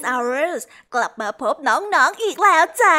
การ Kiss Hours กลับมาพบน้องๆออีกแล้วจ้า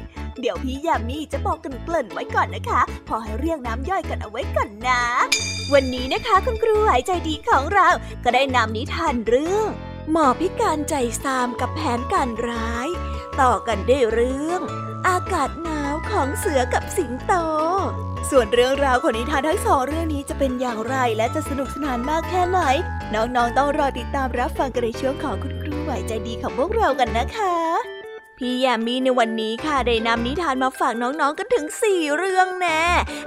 เดี๋ยวพี่ยามีจะบอกกันเกลิ่นไว้ก่อนนะคะ พอให้เรียงน้ำย่อยกันเอาไว้ก่อนนะ วันนี้นะคะคุณครูหายใจดีของเรา ก็ได้นำนิทานเรื่อง หมอพิการใจซามกับแผนการร้าย ต่อกันได้เรื่อง อากาศหนาวของเสือกับสิงโต ส่วนเรื่องราวของนิทานทั้งสองเรื่องนี้จะเป็นอย่างไรและจะสนุกสนานมากแค่ไหน น้องๆต้องรอติดตามรับฟังกันในช่วงของคุณครูไหวใจดีของพวกเรากันนะคะ พี่แยมมี่ในวันนี้ค่ะได้นำนิทานมาฝากน้องๆกันถึงสี่เรื่องแน่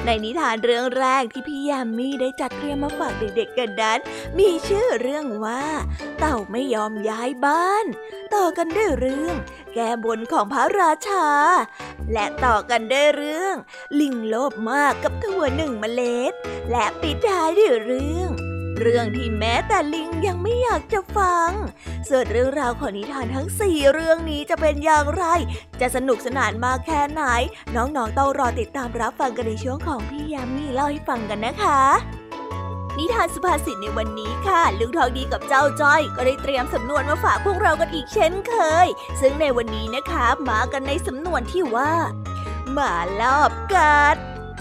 ในนิทานเรื่องแรกที่พี่แยมมี่ได้จัดเตรียมมาฝากเด็กๆกันนั้น มีชื่อเรื่องว่า เต่าไม่ยอมย้ายบ้าน ต่อกันด้วยเรื่อง แก้บนของพระราชา และต่อกันด้วยเรื่อง ลิงโลภมากกับถั่วหนึ่งเมล็ด และปิดท้ายด้วยเรื่อง เรื่องที่แม้แต่ลิงยังไม่อยากจะฟัง ส่วนเรื่องราวของนิทานทั้งสี่เรื่องนี้จะเป็นอย่างไร จะสนุกสนานมากแค่ไหน น้องๆต้องรอติดตามรับฟังกันในช่วงของพี่ยามีเล่าให้ฟังกันนะคะนิทานสุภาษิตในวันนี้ค่ะ ลุงทองดีกับเจ้าจ้อย ก็ได้เตรียมสำนวนมาฝากพวกเรากันอีกเช่นเคย ซึ่งในวันนี้นะคะ มากันในสำนวนที่ว่า หมาลอบกัด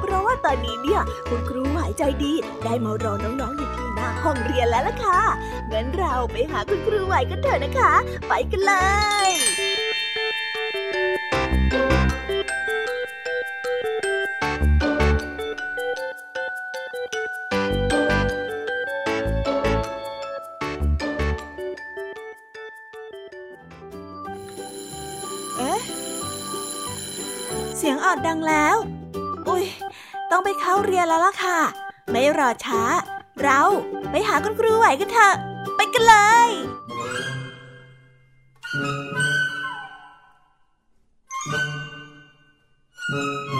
เพราะว่าตอนนี้เนี่ยคุณครูหายใจดี ได้มารอน้องๆอยู่ที่หน้าห้องเรียนแล้วล่ะค่ะงั้นเราไปหาคุณครูไหวกันเถอะนะคะ ไปกันเลยเอ๊ะเสียงออดดังแล้ว อุ้ยต้องไปเข้าเรียนแล้วล่ะค่ะ ไม่รอช้า เราไปหาคุณครูไหวกันเถอะ ไปกันเลยうん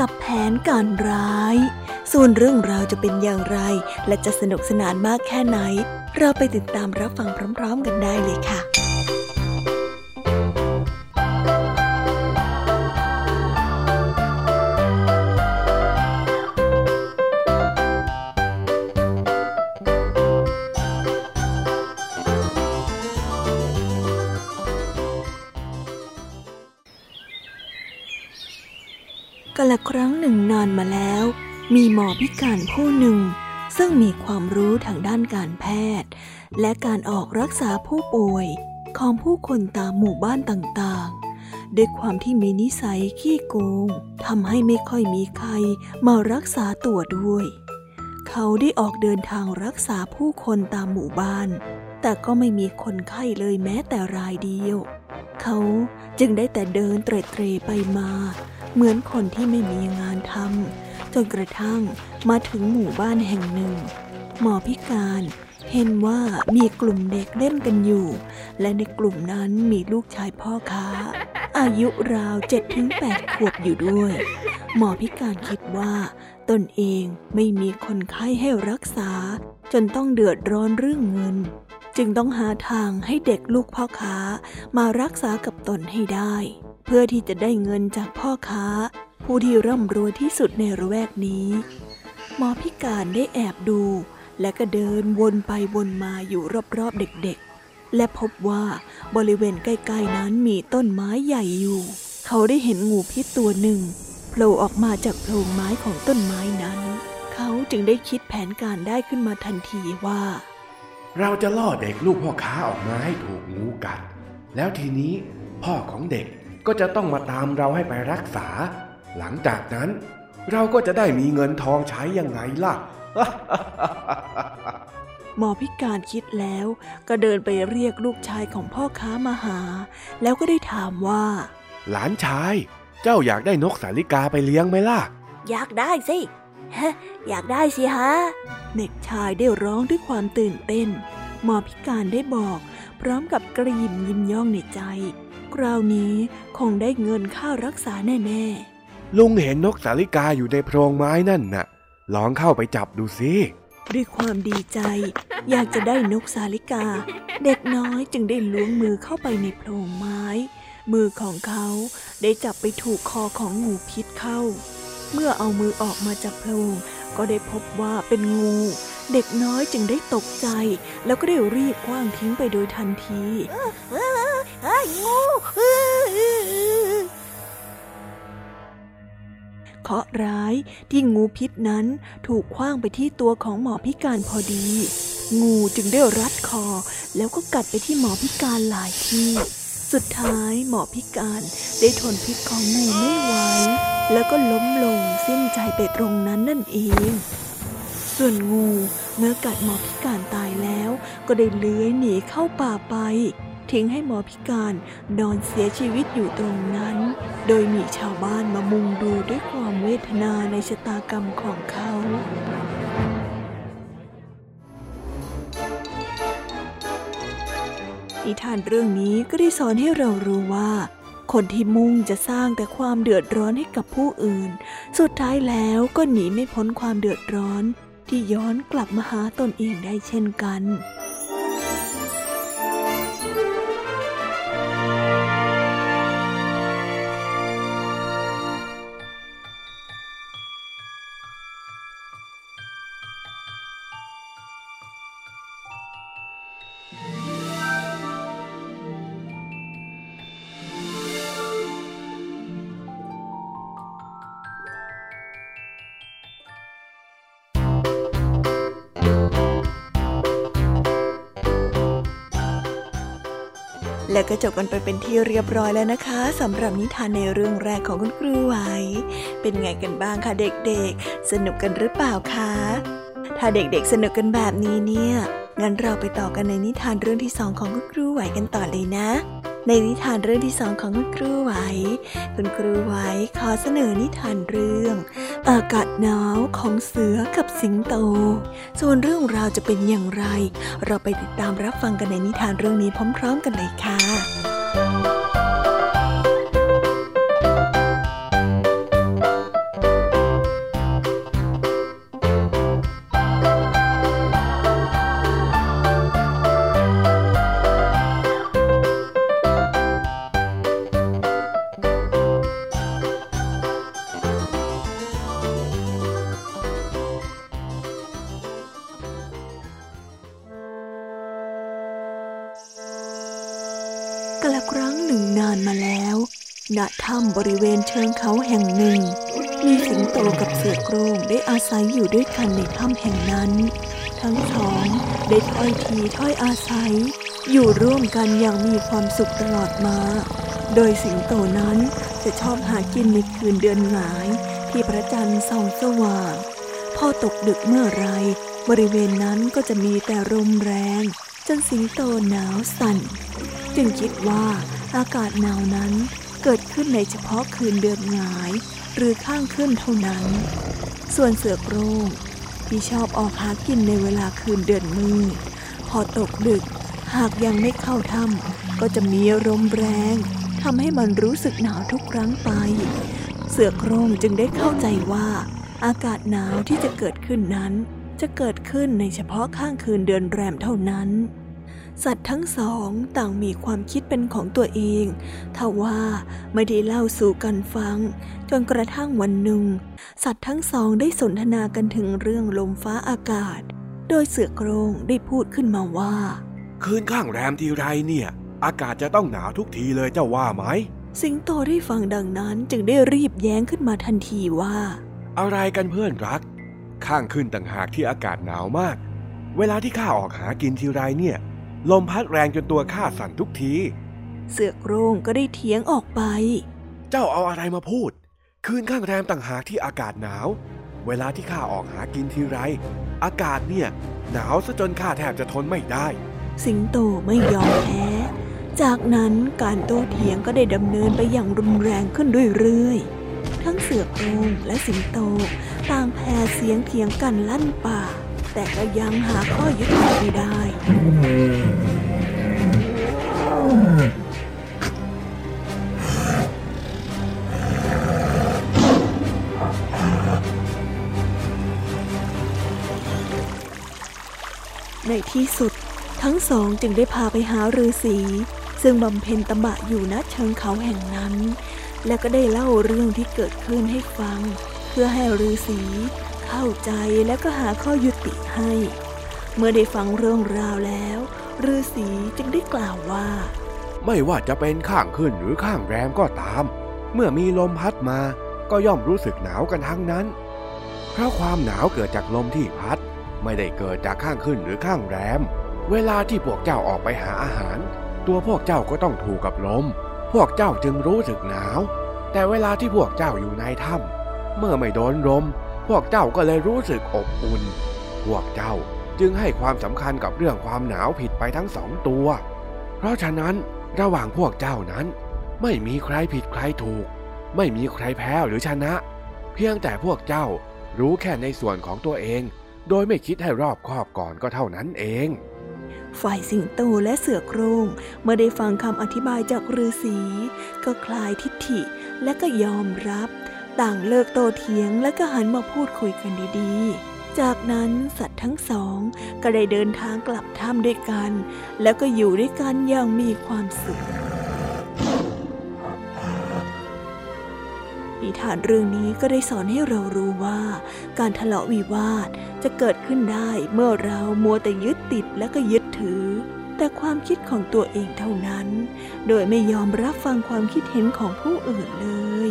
กับแผนการร้าย ส่วนเรื่องราวจะเป็นอย่างไร และจะสนุกสนานมากแค่ไหน เราไปติดตามรับฟังพร้อม ๆ กันได้เลยค่ะ งนึ่งนานมาแล้ว มีหมอพิการผู้หนึ่ง ซึ่งมีความรู้ทางด้านการแพทย์ และการออกรักษาผู้ป่วยของผู้คนตามหมู่บ้านต่างๆ ด้วยความที่มีนิสัยขี้โกงทำให้ไม่ค่อยมีใครมารักษาตัวด้วย เขาได้ออกเดินทางรักษาผู้คนตามหมู่บ้าน แต่ก็ไม่มีคนไข้เลยแม้แต่รายเดียว เขาจึงได้แต่เดินเตรเตรไปมา เหมือนคนที่ไม่มีงานทำจนกระทั่งมาถึงหมู่บ้านแห่งหนึ่ง หมอพิการเห็นว่ามีกลุ่มเด็กเล่นกันอยู่ และในกลุ่มนั้นมีลูกชายพ่อค้า อายุราวเจ็ดถึงแปดขวบอยู่ด้วย หมอพิการคิดว่า ตนเองไม่มีคนไข้ให้รักษา จนต้องเดือดร้อนเรื่องเงิน จึงต้องหาทางให้เด็กลูกพ่อค้ามารักษากับตนให้ได้ เพื่อที่จะได้เงินจากพ่อค้า ผู้ที่ร่ำรวยที่สุดในระแวกนี้ หมอพิการได้แอบดู และก็เดินวนไปวนมาอยู่รอบๆเด็กๆ และพบว่าบริเวณใกล้ๆนั้นมีต้นไม้ใหญ่อยู่ เขาได้เห็นงูพิษตัวหนึ่งโผล่ออกมาจากโพรงไม้ของต้นไม้นั้น เขาจึงได้คิดแผนการได้ขึ้นมาทันทีว่า เราจะล่อเด็กลูกพ่อค้าออกมาให้ถูกงูกัด แล้วทีนี้พ่อของเด็ก ก็จะต้องมาตามเราให้ไปรักษา หลังจากนั้น เราก็จะได้มีเงินทองใช้ยังไงล่ะ หมอพิการคิดแล้วก็เดินไปเรียกลูกชายของพ่อค้ามาหา แล้วก็ได้ถามว่า หลานชาย เจ้าอยากได้นกสาลิกาไปเลี้ยงไหมล่ะ อยากได้สิฮะอยากได้สิฮะ เด็กชายได้ร้องด้วยความตื่นเต้น หมอพิการได้บอก พร้อมกับกระยิมยิ้มย่องในใจ คราวนี้ คงได้เงินค่ารักษาแน่ๆ ลุงเห็นนกสาลิกาอยู่ในโพรงไม้นั่นน่ะ ลองเข้าไปจับดูสิด้วยความดีใจ อยากจะได้นกสาลิกา เด็กน้อยจึงได้ล้วงมือเข้าไปในโพรงไม้ มือของเขาได้จับไปถูกคอของงูพิษเข้า เมื่อเอามือออกมาจากโพรงก็ได้พบว่าเป็นงู เด็กน้อยจึงได้ตกใจ แล้วก็ได้รีบคว้างทิ้งไปโดยทันที งูเคาะร้ายที่งูพิษนั้นถูกคว้างไปที่ตัวของหมอพิการพอดี งูจึงได้รัดคอ แล้วก็กัดไปที่หมอพิการหลายที่ สุดท้ายหมอพิการได้ทนพิษของงูไม่ไหวแล้วก็ล้มลงสิ้นใจไปตรงนั้นนั่นเอง ส่วนงูเมื่อกัดหมอพิการตายแล้ว ก็ได้เลื้อยหนีเข้าป่าไป ทิ้งให้หมอพิการนอนเสียชีวิตอยู่ตรงนั้น โดยมีชาวบ้านมามุงดูด้วยความเวทนาในชะตากรรมของเขานิทานเรื่องนี้ก็ได้สอนให้เรารู้ว่า คนที่มุ่งจะสร้างแต่ความเดือดร้อนให้กับผู้อื่น สุดท้ายแล้วก็หนีไม่พ้นความเดือดร้อน ที่ย้อนกลับมาหาตนเองได้เช่นกัน ก็จบกันไปเป็นที่เรียบร้อยแล้วนะคะสำหรับนิทานในเรื่องแรกของคุณครูไหว เป็นไงกันบ้างคะเด็กๆ สนุกกันหรือเปล่าคะ ถ้าเด็กๆสนุกกันแบบนี้เนี่ย งั้นเราไปต่อกันในนิทานเรื่องที่สองของคุณครูไหวกันต่อเลยนะ ในนิทานเรื่องที่สองของคุณครูไหว คุณครูไหวขอเสนอนิทานเรื่อง อากาศหนาวของเสือกับสิงโต ส่วนเรื่องราวจะเป็นอย่างไร เราไปติดตามรับฟังกันในนิทานเรื่องนี้พร้อม ๆ กันเลยค่ะ บริเวณเชิงเขาแห่งหนึ่ง มีสิงโตกับเสือโคร่งได้อาศัยอยู่ด้วยกันในถ้ำแห่งนั้น ทั้งสองได้ถ้อยทีถ้อยอาศัย อยู่ร่วมกันอย่างมีความสุขตลอดมา โดยสิงโตนั้นจะชอบหากินในคืนเดือนหงาย ที่พระจันทร์ส่องสว่างพอตกดึกเมื่อไร บริเวณนั้นก็จะมีแต่ลมแรง จนสิงโตหนาวสั่น จึงคิดว่าอากาศหนาวนั้น เกิดขึ้นในเฉพาะคืนเดือนหงาย หรือข้างขึ้นเท่านั้น ส่วนเสือโคร่งที่ชอบออกหากินในเวลาคืนเดือนมืดพอตกดึก หากยังไม่เข้าถ้ำก็จะมีลมแรงทำให้มันรู้สึกหนาวทุกครั้งไป เสือโคร่งจึงได้เข้าใจว่า อากาศหนาวที่จะเกิดขึ้นนั้น จะเกิดขึ้นในเฉพาะข้างคืนเดือนแรมเท่านั้น สัตว์ทั้งสองต่างมีความคิดเป็นของตัวเองทว่าไม่ได้เล่าสู่กันฟัง จนกระทั่งวันหนึ่ง สัตว์ทั้งสองได้สนทนากันถึงเรื่องลมฟ้าอากาศ โดยเสือโครงได้พูดขึ้นมาว่า คืนข้างแรมทีไรเนี่ย อากาศจะต้องหนาวทุกทีเลยเจ้าว่าไหม สิงโตได้ฟังดังนั้นจึงได้รีบแย้งขึ้นมาทันทีว่า อะไรกันเพื่อนรัก ข้างขึ้นต่างหากที่อากาศหนาวมาก เวลาที่ข้าออกหากินทีไรเนี่ย ลมพัดแรงจนตัวข้าสั่นทุกที เสือโครงก็ได้เถียงออกไป เจ้าเอาอะไรมาพูด คืนข้างแรมต่างหากที่อากาศหนาว เวลาที่ข้าออกหากินทีไร อากาศเนี่ย หนาวซะจนข้าแทบจะทนไม่ได้ สิงโตไม่ยอมแพ้ จากนั้นการโต้เถียงก็ได้ดำเนินไปอย่างรุนแรงขึ้นเรื่อยๆ ทั้งเสือโครงและสิงโตต่างแพ้เสียงเถียงกันลั่นป่า แต่ก็ยังหาข้อยุติไม่ได้ ในที่สุดทั้งสองจึงได้พาไปหาฤาษีซึ่งบำเพ็ญตบะอยู่ณเชิงเขาแห่งนั้น และก็ได้เล่าเรื่องที่เกิดขึ้นให้ฟัง เพื่อให้ฤาษี เข้าใจและก็หาข้อยุติให้ เมื่อได้ฟังเรื่องราวแล้วฤาษีจึงได้กล่าวว่า ไม่ว่าจะเป็นข้างขึ้นหรือข้างแรมก็ตาม เมื่อมีลมพัดมาก็ย่อมรู้สึกหนาวกันทั้งนั้น เพราะความหนาวเกิดจากลมที่พัด ไม่ได้เกิดจากข้างขึ้นหรือข้างแรม เวลาที่พวกเจ้าออกไปหาอาหาร ตัวพวกเจ้าก็ต้องถูกกับลม พวกเจ้าจึงรู้สึกหนาว แต่เวลาที่พวกเจ้าอยู่ในถ้ำเมื่อไม่โดนลม พวกเจ้าก็เลยรู้สึกอบอุ่น พวกเจ้าจึงให้ความสำคัญกับเรื่องความหนาวผิดไปทั้งสองตัว เพราะฉะนั้นระหว่างพวกเจ้านั้น ไม่มีใครผิดใครถูก ไม่มีใครแพ้หรือชนะ เพียงแต่พวกเจ้ารู้แค่ในส่วนของตัวเอง โดยไม่คิดให้รอบคอบก่อนก็เท่านั้นเอง ฝ่ายสิงโตและเสือโครงเมื่อได้ฟังคำอธิบายจากฤาษีก็คลายทิฐิและก็ยอมรับ ต่างเลิกโตเถียงและก็หันมาพูดคุยกันดีๆ จากนั้นสัตว์ทั้งสองก็ได้เดินทางกลับถ้ำด้วยกัน แล้วก็อยู่ด้วยกันอย่างมีความสุขนิทานเรื่องนี้ก็ได้สอนให้เรารู้ว่า การทะเลาะวิวาทจะเกิดขึ้นได้เมื่อเรามัวแต่ยึดติดและก็ยึดถือ แต่ความคิดของตัวเองเท่านั้น โดยไม่ยอมรับฟังความคิดเห็นของผู้อื่นเลย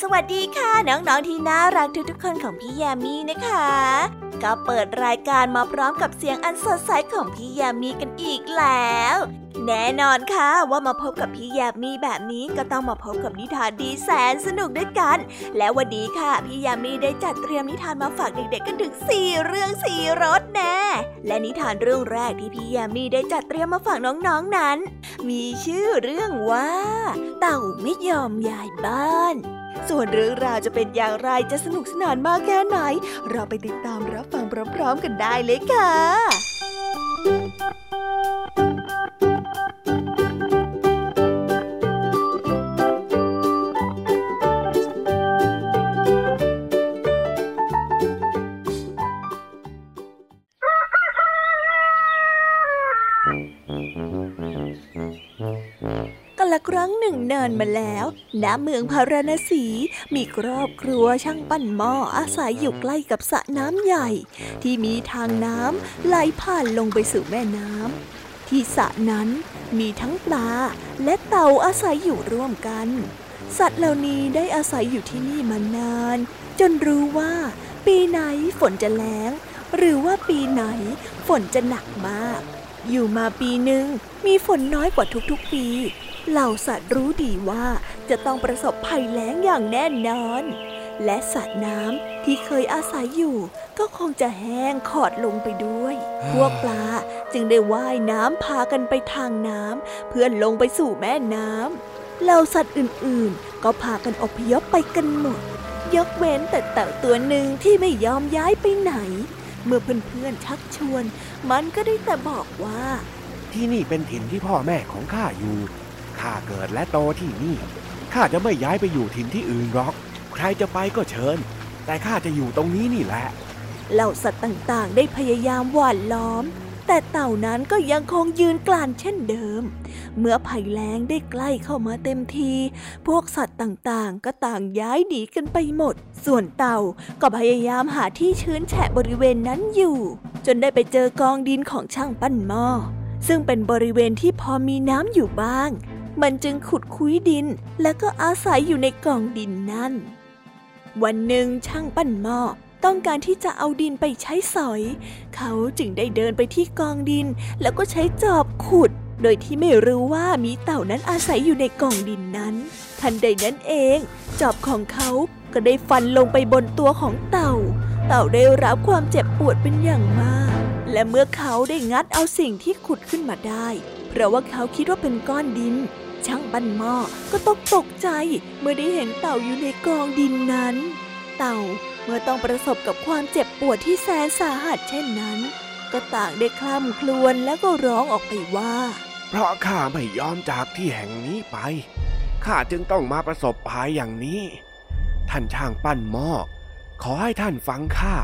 สวัสดีค่ะ น้องๆที่น่ารักทุกๆคนของพี่ยามีนะคะ ก็เปิดรายการมาพร้อมกับเสียงอันสดใสของพี่ยามีกันอีกแล้ว แน่นอนค่ะว่ามาพบกับพี่แยบมีแบบนี้ก็ต้องมาพบกับนิทานดีแสนสนุกด้วยกัน และวันนี้ค่ะ พี่ยามีได้จัดเตรียมนิทานมาฝากเด็กๆกันถึง4เรื่อง4รสแน่และนิทานเรื่องแรกที่พี่ยามีได้จัดเตรียมมาฝากน้องๆนนั้น มีชื่อเรื่องว่า เต่าไม่ยอมย้ายบ้าน ส่วนเรื่องราวจะเป็นอย่างไรจะสนุกสนานมากแค่ไหน เราไปติดตามรับฟังพร้อมๆกันได้เลยค่ะ ละครั้งหนึ่งนานมาแล้ว ณ เมืองพาราณสี มีครอบครัวช่างปั้นหม้ออาศัยอยู่ใกล้กับสระน้ำใหญ่ ที่มีทางน้ำไหลผ่านลงไปสู่แม่น้ำ ที่สระนั้นมีทั้งปลาและเต่าอาศัยอยู่ร่วมกัน สัตว์เหล่านี้ได้อาศัยอยู่ที่นี่มานาน จนรู้ว่าปีไหนฝนจะแล้ง หรือว่าปีไหนฝนจะหนักมาก อยู่มาปีหนึ่งมีฝนน้อยกว่าทุกๆปี เหล่าสัตว์รู้ดีว่าจะต้องประสบภัยแล้งอย่างแน่นอน และสัตว์น้ำที่เคยอาศัยอยู่ ก็คงจะแห้งขอดลงไปด้วย พวกปลาจึงได้ว่ายน้ำพากันไปทางน้ำเพื่อลงไปสู่แม่น้ำเหล่าสัตว์อื่นๆ ก็พากันอพยพไปกันหมด ยกเว้นแต่เต่าตัวหนึ่งที่ไม่ยอมย้ายไปไหน เมื่อเพื่อนๆชักชวน มันก็ได้แต่บอกว่า ที่นี่เป็นถิ่นที่พ่อแม่ของข้าอยู่ ข้าเกิดและโตที่นี่ ข้าจะไม่ย้ายไปอยู่ถิ่นที่อื่นหรอก ใครจะไปก็เชิญ แต่ข้าจะอยู่ตรงนี้นี่แหละ เหล่าสัตว์ต่างๆ ได้พยายามหว่านล้อม แต่เต่านั้นก็ยังคงยืนกลานเช่นเดิม เมื่อภัยแล้งได้ใกล้เข้ามาเต็มที พวกสัตว์ต่างๆ ก็ต่างย้ายหนีกันไปหมด ส่วนเต่าก็พยายามหาที่ชื้นแฉะบริเวณนั้นอยู่ จนได้ไปเจอกองดินของช่างปั้นหม้อซึ่งเป็นบริเวณที่พอมีน้ำอยู่บ้าง มันจึงขุดคุ้ยดินและก็อาศัยอยู่ในกองดินนั่น วันหนึ่งช่างปั้นหม้อต้องการที่จะเอาดินไปใช้สอย เขาจึงได้เดินไปที่กองดิน แล้วก็ใช้จอบขุด โดยที่ไม่รู้ว่ามีเต่านั้นอาศัยอยู่ในกองดินนั้น ทันใดนั้นเอง จอบของเขาก็ได้ฟันลงไปบนตัวของเต่า เต่าได้รับความเจ็บปวดเป็นอย่างมาก และเมื่อเขาได้งัดเอาสิ่งที่ขุดขึ้นมาได้ เพราะว่าเขาคิดว่าเป็นก้อนดิน ช่างปั้นหม้อก็ตกตกใจเมื่อได้เห็นเต่าอยู่ในกองดินนั้น เต่าเมื่อต้องประสบกับความเจ็บปวดที่แสนสาหัสเช่นนั้นกก็ต่างได้คล่ำครวญแล้วก็ร้องออกไปว่า เพราะข้าไม่ยอมจากที่แห่งนี้ไปข้าจึงต้องมาประสบภัยอย่างนี้ ท่านช่างปั้นหม้อขอให้ท่านฟังข้า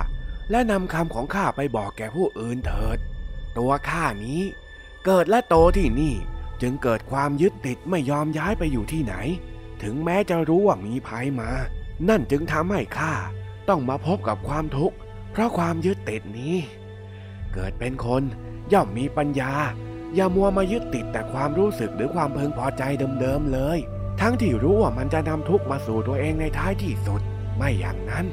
และนำคำของข้าไปบอกแก่ผู้อื่นเถิด ตัวข้านี้ เกิดและโตที่นี่ จึงเกิดความยึดติดไม่ยอมย้ายไปอยู่ที่ไหน ถึงแม้จะรู้ว่ามีภัยมา นั่นจึงทำให้ข้าต้องมาพบกับความทุกข์ เพราะความยึดติดนี้ เกิดเป็นคนย่อมมีปัญญา อย่ามัวมายึดติดแต่ความรู้สึกหรือความพึงพอใจเดิมๆเลย ทั้งที่รู้ว่ามันจะนำทุกข์มาสู่ตัวเองในท้ายที่สุด ไม่อย่างนั้น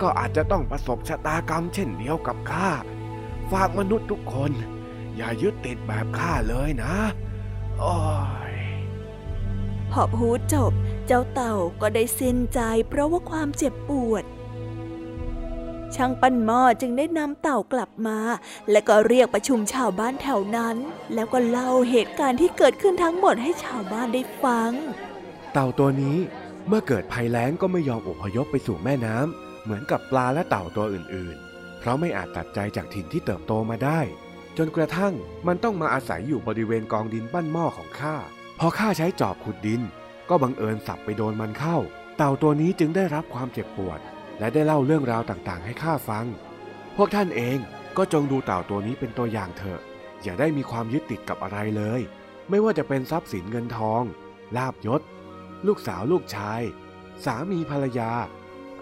ก็อาจจะต้องประสบชะตากรรมเช่นเดียวกับข้า ฝากมนุษย์ทุกคน อย่ายึดติดแบบข้าเลยนะ โอ้ยพอพูดจบ เจ้าเต่าก็ได้สิ้นใจเพราะว่าความเจ็บปวด ช่างปั้นหม้อจึงได้นำเต่ากลับมา และก็เรียกประชุมชาวบ้านแถวนั้น แล้วก็เล่าเหตุการณ์ที่เกิดขึ้นทั้งหมดให้ชาวบ้านได้ฟัง เต่าตัวนี้เมื่อเกิดภัยแล้งก็ไม่ยอมอพยพไปสู่แม่น้ำเหมือนกับปลาและเต่าตัวอื่นๆ เพราะไม่อาจตัดใจจากถิ่นที่เติบโตมาได้ จนกระทั่งมันต้องมาอาศัยอยู่บริเวณกองดินปั้นหม้อของข้า พอข้าใช้จอบขุดดิน ก็บังเอิญสับไปโดนมันเข้า เต่าตัวนี้จึงได้รับความเจ็บปวด และได้เล่าเรื่องราวต่างๆ ให้ข้าฟัง พวกท่านเองก็จงดูเต่าตัวนี้เป็นตัวอย่างเถอะ อย่าได้มีความยึดติดกับอะไรเลย ไม่ว่าจะเป็นทรัพย์สินเงินทอง ลาบยศ ลูกสาวลูกชาย สามีภรรยา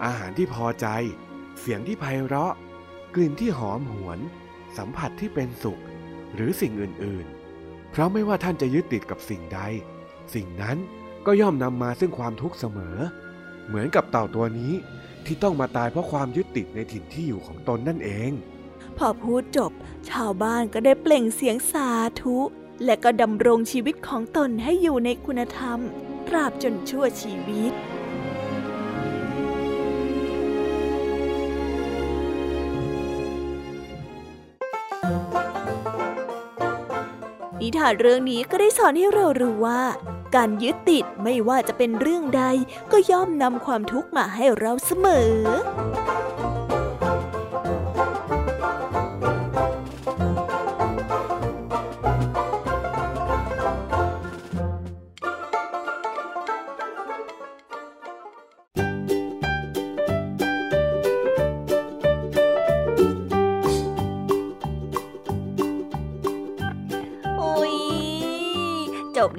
อาหารที่พอใจ เสียงที่ไพเราะ กลิ่นที่หอมหวน สัมผัสที่เป็นสุข หรือสิ่งอื่นๆ เพราะไม่ว่าท่านจะยึดติดกับสิ่งใด สิ่งนั้นก็ย่อมนำมาซึ่งความทุกข์เสมอ เหมือนกับเต่าตัวนี้ที่ต้องมาตายเพราะความยึดติดในถิ่นที่อยู่ของตนนั่นเอง พอพูดจบ ชาวบ้านก็ได้เปล่งเสียงสาธุ และก็ดำรงชีวิตของตนให้อยู่ในคุณธรรม ตราบจนชั่วชีวิต ทานเรื่องนี้ก็ได้สอนให้เรารู้ว่า การยึดติดไม่ว่าจะเป็นเรื่องใด ก็ย่อมนำความทุกข์มาให้เราเสมอ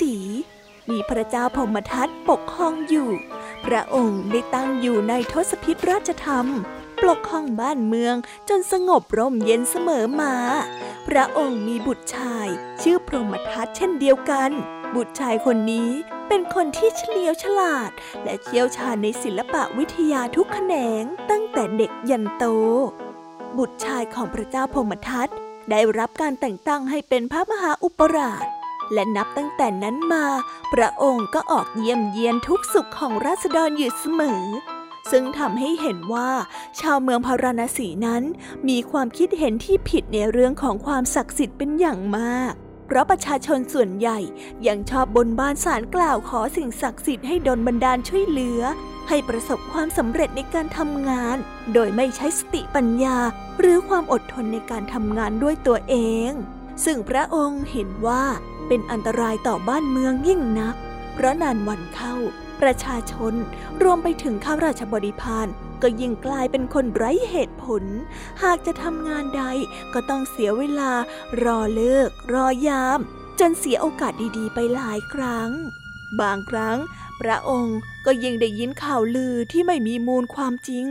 สี มีพระเจ้าพมทัตปกครองอยู่ พระองค์ได้ตั้งอยู่ในทศพิธราชธรรม ปกครองบ้านเมืองจนสงบร่มเย็นเสมอมา พระองค์มีบุตรชาย ชื่อพรหมทัตเช่นเดียวกัน บุตรชายคนนี้เป็นคนที่เฉลียวฉลาด และเชี่ยวชาญในศิลปะวิทยาทุกแขนงตั้งแต่เด็กยันโต บุตรชายของพระเจ้าพรหมทัตได้รับการแต่งตั้งให้เป็นพระมหาอุปราช และนับตั้งแต่นั้นมา พระองค์ก็ออกเยี่ยมเยียนทุกสุขของราษฎรอยู่เสมอ ซึ่งทำให้เห็นว่า ชาวเมืองพาราณสีนั้น มีความคิดเห็นที่ผิดในเรื่องของความศักดิ์สิทธิ์เป็นอย่างมาก เพราะประชาชนส่วนใหญ่ยังชอบบนบานสารกล่าวขอสิ่งศักดิ์สิทธิ์ให้ดลบันดาลช่วยเหลือ ให้ประสบความสำเร็จในการทำงาน โดยไม่ใช้สติปัญญา หรือความอดทนในการทำงานด้วยตัวเอง ซึ่งพระองค์เห็นว่า เป็นอันตรายต่อบ้านเมืองยิ่งนัก เพราะนานวันเข้า ประชาชนรวมไปถึงข้าราชบริพารก็ยิ่งกลายเป็นคนไร้เหตุผล หากจะทำงานใดก็ต้องเสียเวลา รอเลิก รอยาม จนเสียโอกาสดีๆ ไปหลายครั้ง บางครั้ง พระองค์ก็ยังได้ยินข่าวลือที่ไม่มีมูลความจริง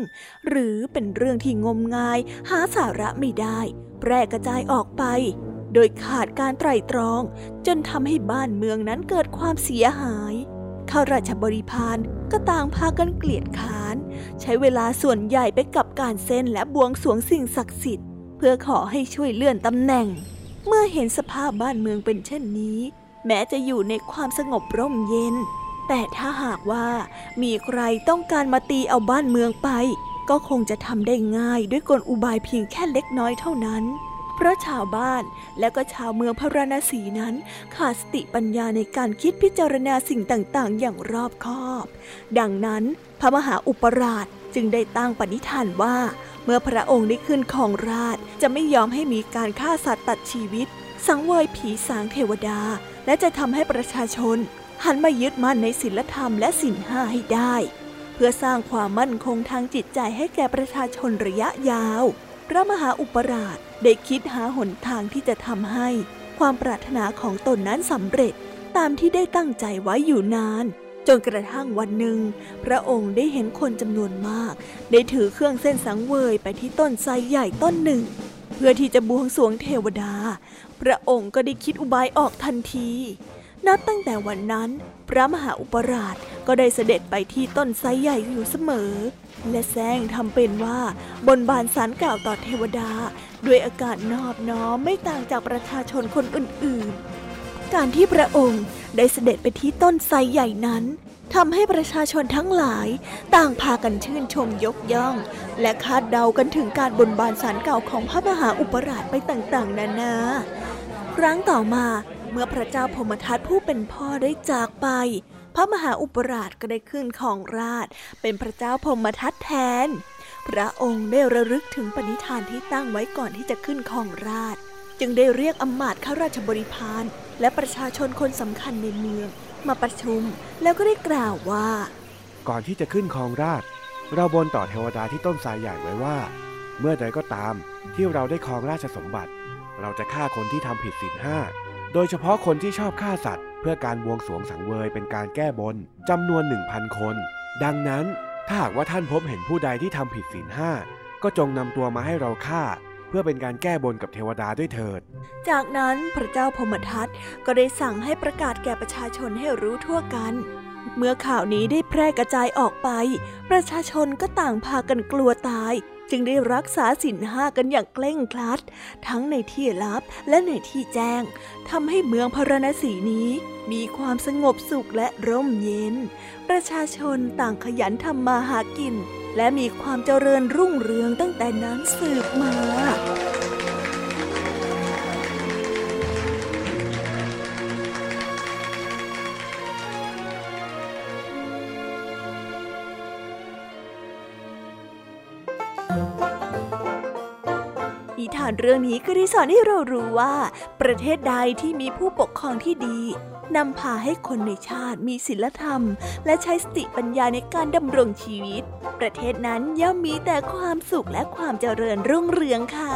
หรือเป็นเรื่องที่งมงายหาสาระไม่ได้ แพร่กระจายออกไป โดยขาดการไตร่ตรอง จนทำให้บ้านเมืองนั้นเกิดความเสียหายข้าราชบริพารก็ต่างพากันเกลียดค้าน ใช้เวลาส่วนใหญ่ไปกับการเส้นและบวงสวงสิ่งศักดิ์สิทธิ์เพื่อขอให้ช่วยเลื่อนตำแหน่ง เมื่อเห็นสภาพบ้านเมืองเป็นเช่นนี้ แม้จะอยู่ในความสงบร่มเย็น แต่ถ้าหากว่ามีใครต้องการมาตีเอาบ้านเมืองไป ก็คงจะทำได้ง่ายด้วยกลอุบายเพียงแค่เล็กน้อยเท่านั้น เพราะชาวบ้านและก็ชาวเมืองพระราณสีนั้น ขาดสติปัญญาในการคิดพิจารณาสิ่งต่างๆ อย่างรอบคอบ ดังนั้นพระมหาอุปราชจึงได้ตั้งปณิธานว่า เมื่อพระองค์ได้ขึ้นครองราชจะไม่ยอมให้มีการฆ่าสัตว์ตัดชีวิต สังเวยผีสางเทวดา และจะทำให้ประชาชน หันมายึดมั่นในศีลธรรมและศีลห้าให้ได้ เพื่อสร้างความมั่นคงทางจิตใจให้แก่ประชาชนระยะยาว พระมหาอุปราชได้คิดหาหนทางที่จะทำให้ความปรารถนาของตนนั้นสำเร็จตามที่ได้ตั้งใจไว้อยู่นาน จนกระทั่งวันหนึ่ง พระองค์ได้เห็นคนจำนวนมาก ได้ถือเครื่องเส้นสังเวยไปที่ต้นไทรใหญ่ต้นหนึ่ง เพื่อที่จะบวงสรวงเทวดา พระองค์ก็ได้คิดอุบายออกทันที นับตั้งแต่วันนั้น พระมหาอุปราชก็ได้เสด็จไปที่ต้นไทรใหญ่อยู่เสมอ และแซงทำเป็นว่าบนบานสารกล่าวต่อเทวดา ด้วยอาการนอบน้อมไม่ต่างจากประชาชนคนอื่นๆ การที่พระองค์ได้เสด็จไปที่ต้นไทรใหญ่นั้นทำให้ประชาชนทั้งหลาย ต่างพากันชื่นชมยกย่อง และคาดเดากันถึงการบนบานสารเก่าของพระมหาอุปราชไปต่างๆ นานา ครั้งต่อมา เมื่อพระเจ้าพมทัตผู้เป็นพ่อได้จากไป พระมหาอุปราชก็ได้ขึ้นของราช เป็นพระเจ้าพมทัตแทน พระองค์ได้ระลึกถึงปณิธานที่ตั้งไว้ก่อนที่จะขึ้นของราช จึงได้เรียกอำมาตย์ข้าราชบริพารและประชาชนคนสำคัญในเมือง มาประชุมแล้วก็ได้กล่าวว่า ก่อนที่จะขึ้นครองราช เราบนต่อเทวดาที่ต้นทรายใหญ่ไว้ว่า เมื่อใดก็ตามที่เราได้ครองราชสมบัติ เราจะฆ่าคนที่ทำผิดศีลห้า โดยเฉพาะคนที่ชอบฆ่าสัตว์ เพื่อการบวงสรวงสังเวยเป็นการแก้บนจำนวนหนึ่งพันคน ดังนั้นถ้าหากว่าท่านพบเห็นผู้ใดที่ทำผิดศีลห้าก็จงนำตัวมาให้เราฆ่า เพื่อเป็นการแก้บนกับเทวดาด้วยเถิด จากนั้นพระเจ้าพมทัตก็ได้สั่งให้ประกาศแก่ประชาชนให้รู้ทั่วกัน เมื่อข่าวนี้ได้แพร่กระจายออกไป ประชาชนก็ต่างพากันกลัวตาย จึงได้รักษาสินห้ากันอย่างเคร่งครัด ทั้งในที่ลับและในที่แจ้งทำให้เมืองพาราณสีนี้ มีความสงบสุขและร่มเย็น ประชาชนต่างขยันทำมาหากิน และมีความเจริญรุ่งเรืองตั้งแต่นั้นสืบมา นิทานเรื่องนี้ก็ได้สอนให้เรารู้ว่า ประเทศใดที่มีผู้ปกครองที่ดีนำพาให้คนในชาติมีศีลธรรม และใช้สติปัญญาในการดำรงชีวิต ประเทศนั้นย่อมมีแต่ความสุขและความเจริญรุ่งเรืองค่ะ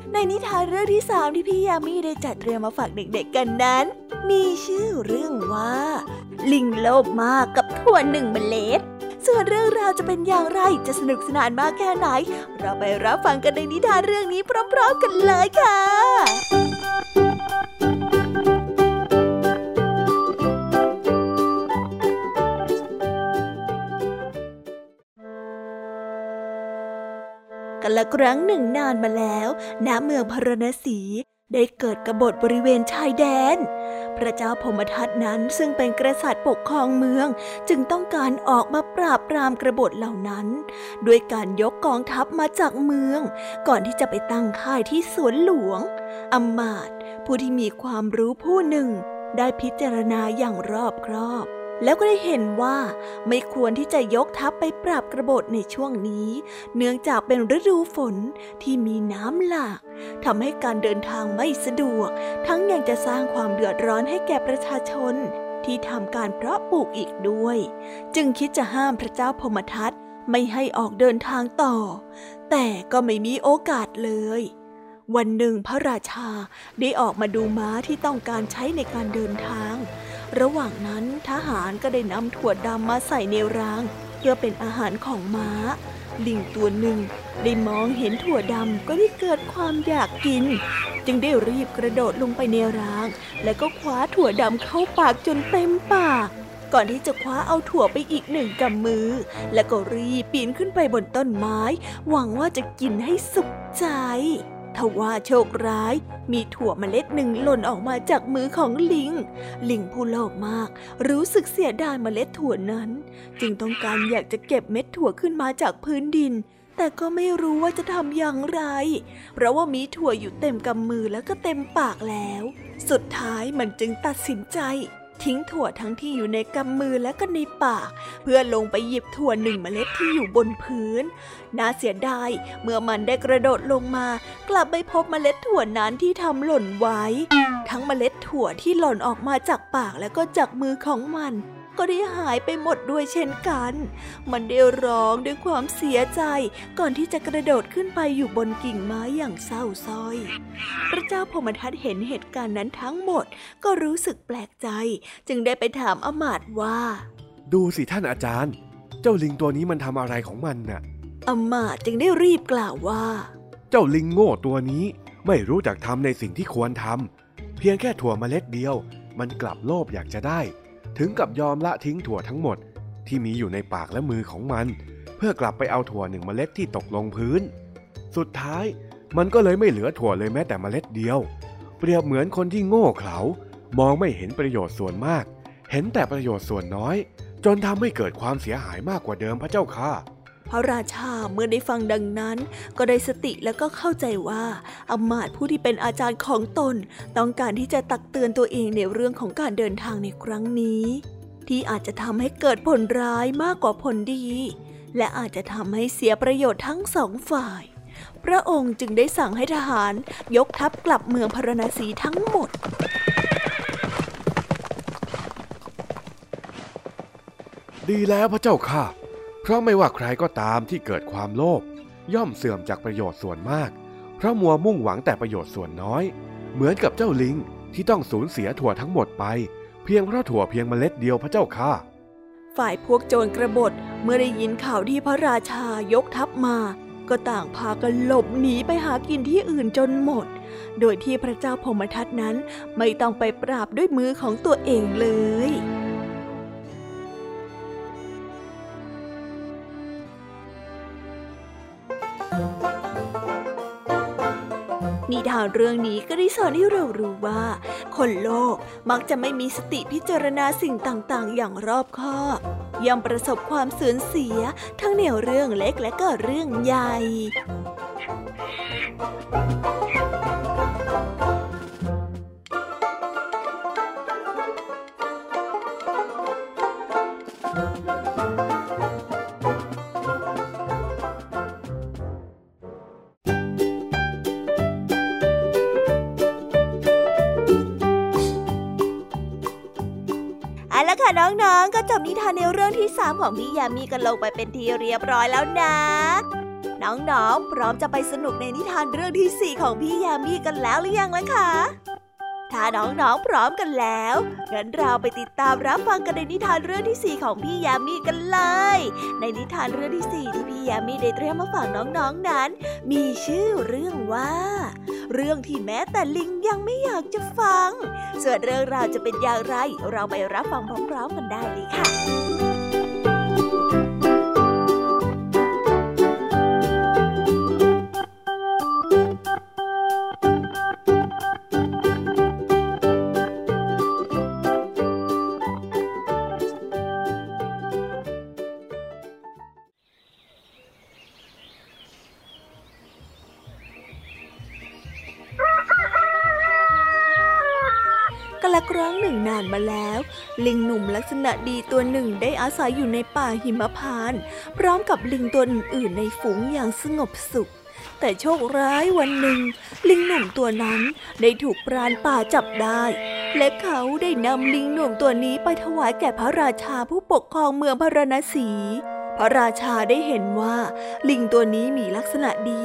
ในนิทานเรื่องที่สามที่พี่ยามีได้จัดเตรียมมาฝากเด็กๆกันนั้น มีชื่อเรื่องว่า ลิงโลภมากกับถั่วหนึ่งเมล็ด ส่วนเรื่องราวจะเป็นอย่างไรจะสนุกสนานมากแค่ไหน เราไปรับฟังกันในนิทานเรื่องนี้พร้อมๆกันเลยค่ะ กันละครั้งหนึ่งนานมาแล้วณเมืองพารณสีได้เกิดกบฏบริเวณชายแดน พระเจ้าพมทัตนั้นซึ่งเป็นกษัตริย์ปกครองเมืองจึงต้องการออกมาปราบปรามกรบฏเหล่านั้น ด้วยการยกกองทัพมาจากเมือง ก่อนที่จะไปตั้งค่ายที่สวนหลวงอมาตผู้ที่มีความรู้ผู้หนึ่ง ได้พิจารณาอย่างรอบครอบ แล้วก็ได้เห็นว่าไม่ควรที่จะยกทัพไปปราบกระบฏในช่วงนี้ เนื่องจากเป็นฤดูฝนที่มีน้ำหลากทำให้การเดินทางไม่สะดวก ทั้งยังจะสร้างความเดือดร้อนให้แก่ประชาชน ที่ทำการเพาะปลูกอีกด้วย จึงคิดจะห้ามพระเจ้าพมทัตไม่ให้ออกเดินทางต่อ แต่ก็ไม่มีโอกาสเลยวันหนึ่งพระราชาได้ออกมาดูม้าที่ต้องการใช้ในการเดินทาง ระหว่างนั้นทหารก็ได้นำถั่วดำมาใส่ในราง เพื่อเป็นอาหารของม้า ลิงตัวหนึ่งได้มองเห็นถั่วดำก็ได้เกิดความอยากกิน จึงได้รีบกระโดดลงไปในราง และก็คว้าถั่วดำเข้าปากจนเต็มปาก ก่อนที่จะคว้าเอาถั่วไปอีกหนึ่งกำมือ แล้วก็รีบปีนขึ้นไปบนต้นไม้ หวังว่าจะกินให้สุขใจ ทว่าโชคร้ายมีถั่วเมล็ดหนึ่งหล่นออกมาจากมือของลิง ลิงผู้โลภมาก รู้สึกเสียดายเมล็ดถั่วนั้น จึงต้องการอยากจะเก็บเม็ดถั่วขึ้นมาจากพื้นดิน แต่ก็ไม่รู้ว่าจะทำอย่างไร เพราะว่ามีถั่วอยู่เต็มกำมือแล้วก็เต็มปากแล้ว สุดท้ายมันจึงตัดสินใจ ทิ้งถั่วทั้งที่อยู่ในกำมือและก็ในปาก เพื่อลงไปหยิบถั่วหนึ่งเมล็ดที่อยู่บนพื้น น่าเสียดายเมื่อมันได้กระโดดลงมา กลับไปพบเมล็ดถั่วนั้นที่ทำหล่นไว้ ทั้งเมล็ดถั่วที่หล่นออกมาจากปากและก็จากมือของมัน ก็ได้หายไปหมดด้วยเช่นกัน มันได้ร้องด้วยความเสียใจก่อนที่จะกระโดดขึ้นไปอยู่บนกิ่งไม้อย่างเศร้าส้อย พระเจ้าพมทัตเห็นเหตุการณ์นั้นทั้งหมดก็รู้สึกแปลกใจ จึงได้ไปถามอมาตว่า ดูสิท่านอาจารย์ เจ้าลิงตัวนี้มันทำอะไรของมันน่ะอมาตจึงได้รีบกล่าวว่า เจ้าลิงโง่ตัวนี้ไม่รู้จักทำในสิ่งที่ควรทำเพียงแค่ถั่วเมล็ดเดียว มันกลับโลภอยากจะได้ ถึงกับยอมละทิ้งถั่วทั้งหมด ที่มีอยู่ในปากและมือของมัน เพื่อกลับไปเอาถั่วหนึ่งเมล็ดที่ตกลงพื้น สุดท้ายมันก็เลยไม่เหลือถั่วเลยแม้แต่เมล็ดเดียว เปรียบเหมือนคนที่โง่เขลามองไม่เห็นประโยชน์ส่วนมาก เห็นแต่ประโยชน์ส่วนน้อย จนทำให้เกิดความเสียหายมากกว่าเดิมพระเจ้าค่ะ พระราชาเมื่อได้ฟังดังนั้น ก็ได้สติแล้วก็เข้าใจว่าอมาตผู้ที่เป็นอาจารย์ของตน ต้องการที่จะตักเตือนตัวเองในเรื่องของการเดินทางในครั้งนี้ ที่อาจจะทำให้เกิดผลร้ายมากกว่าผลดี และอาจจะทำให้เสียประโยชน์ทั้งสองฝ่าย พระองค์จึงได้สั่งให้ทหารยกทัพกลับเมืองพาราณสีทั้งหมดดีแล้วพระเจ้าค่ะ ราะไม่ว่าใครก็ตามที่เกิดความโลภย่อมเสื่อมจากประโยชน์ส่วนมาก เพราะมัวมุ่งหวังแต่ประโยชน์ส่วนน้อย เหมือนกับเจ้าลิงที่ต้องสูญเสียถั่วทั้งหมดไป เพียงเพราะถั่วเพียงเมล็ดเดียวพระเจ้าค่ะ ฝ่ายพวกโจรกระบฏเมื่อได้ยินข่าวที่พระราชายกทัพมา ก็ต่างพากันหลบหนีไปหากินที่อื่นจนหมด โดยที่พระเจ้าพมทัตนั้นไม่ต้องไปปราบด้วยมือของตัวเองเลย ทานเรื่องนี้ก็ได้สอนให้เรารู้ว่า คนโลกมักจะไม่มีสติพิจารณาสิ่งต่างๆ อย่างรอบคอบย่อมประสบความสูญเสียทั้งแนวเรื่องเล็กและก็เรื่องใหญ่ ก็จบนิทานในเรื่องที่ 3 ของพี่ยามีกันลงไปเป็นทีเรียบร้อยแล้วนะ น้องๆ พร้อมจะไปสนุกในนิทานเรื่องที่ 4 ของพี่ยามีกันแล้วหรือยังล่ะคะ ถ้าน้องๆพร้อมกันแล้วงั้นเราไปติดตามรับฟังกันในนิทานเรื่องที่ 4 ของพี่ยามีกันเลย ในนิทานเรื่องที่ 4 ที่พี่ยามีได้เตรียมมาฝากน้องๆนนั้น มีชื่อเรื่องว่า เรื่องที่แม้แต่ลิงยังไม่อยากจะฟัง ส่วนเรื่องราวจะเป็นอย่างไร เราไปรับฟังพร้อมๆกันได้เลยค่ะละ ษณะดีตัวหนึ่งได้อาศัยอยู่ในป่าหิมพานต์พร้อมกับลิงตัวอื่นๆในฝูงอย่างสงบสุข แต่โชคร้ายวันหนึ่ง ลิงหนุ่มตัวนั้นได้ถูกปราณป่าจับได้ และเขาได้นำลิงหนุ่มตัวนี้ไปถวายแก่พระราชาผู้ปกครองเมืองพราณสีพระราชาได้เห็นว่า ลิงตัวนี้มีลักษณะดี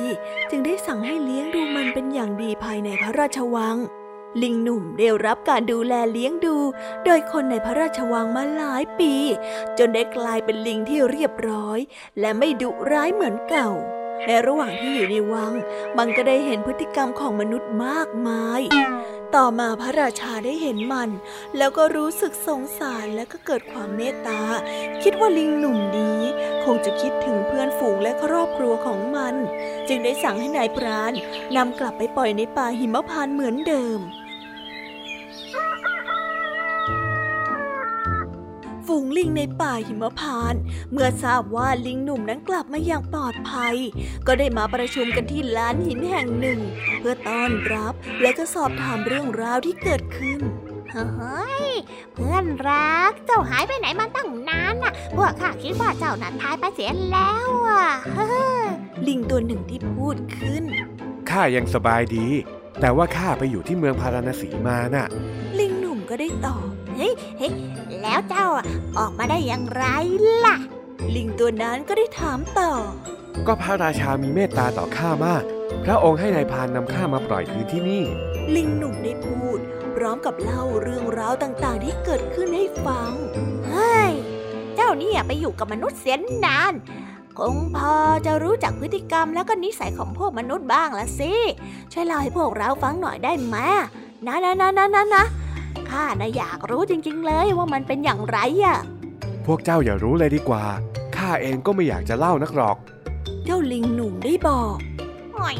จึงได้สั่งให้เลี้ยงดูมันเป็นอย่างดีภายในพระราชวัง ลิงหนุ่มได้รับการดูแลเลี้ยงดู โดยคนในพระราชวังมาหลายปี จนได้กลายเป็นลิงที่เรียบร้อย และไม่ดุร้ายเหมือนเก่าในระหว่างที่อยู่ในวัง มันก็ได้เห็นพฤติกรรมของมนุษย์มากมาย ต่อมาพระราชาได้เห็นมัน แล้วก็รู้สึกสงสารและก็เกิดความเมตตา คิดว่าลิงหนุ่มนี้ คงจะคิดถึงเพื่อนฝูงและครอบครัวของมัน จึงได้สั่งให้นายพรานนำกลับไปปล่อยในป่าหิมพานต์เหมือนเดิม ฝูงลิงในป่าหิมพานต์เมื่อทราบว่าลิงหนุ่มนั้นกลับมาอย่างปลอดภัย ก็ได้มาประชุมกันที่ลานหินแห่งหนึ่ง เพื่อต้อนรับและก็สอบถามเรื่องราวที่เกิดขึ้นเฮ้ยเพื่อนรัก เจ้าหายไปไหนมาตั้งนานน่ะ พวกข้าคิดว่าเจ้านั้นตายไปเสียแล้วอะลิงตัวหนึ่งที่พูดขึ้น ข้ายังสบายดี แต่ว่าข้าไปอยู่ที่เมืองพาราณสีมาน่ะ ลิงหนุ่มก็ได้ตอบ เฮ้ยเฮ้ยแล้วเจ้าออกมาได้อย่างไรล่ะ ลิงตัวนั้นก็ได้ถามต่อ ก็พระราชามีเมตตาต่อข้ามาก พระองค์ให้นายพานนำข้ามาปล่อยคืนที่นี่ ลิงหนุ่มได้พูด พร้อมกับเล่าเรื่องราวต่างๆ ที่เกิดขึ้นให้ฟัง เฮ้ย เจ้านี่ไปอยู่กับมนุษย์เสียนนานคงพอจะรู้จักพฤติกรรมแล้วก็นิสัยของพวกมนุษย์บ้างละสิ ช่วยเล่าให้พวกเราฟังหน่อยได้ไหมนะนะนะนะนะนะ ข้านะอยากรู้จริง ๆ เลยว่ามันเป็นอย่างไรอะพวกเจ้าอย่ารู้เลยดีกว่า ข้าเองก็ไม่อยากจะเล่านักหรอก เจ้าลิงหนุ่มได้บอกหอย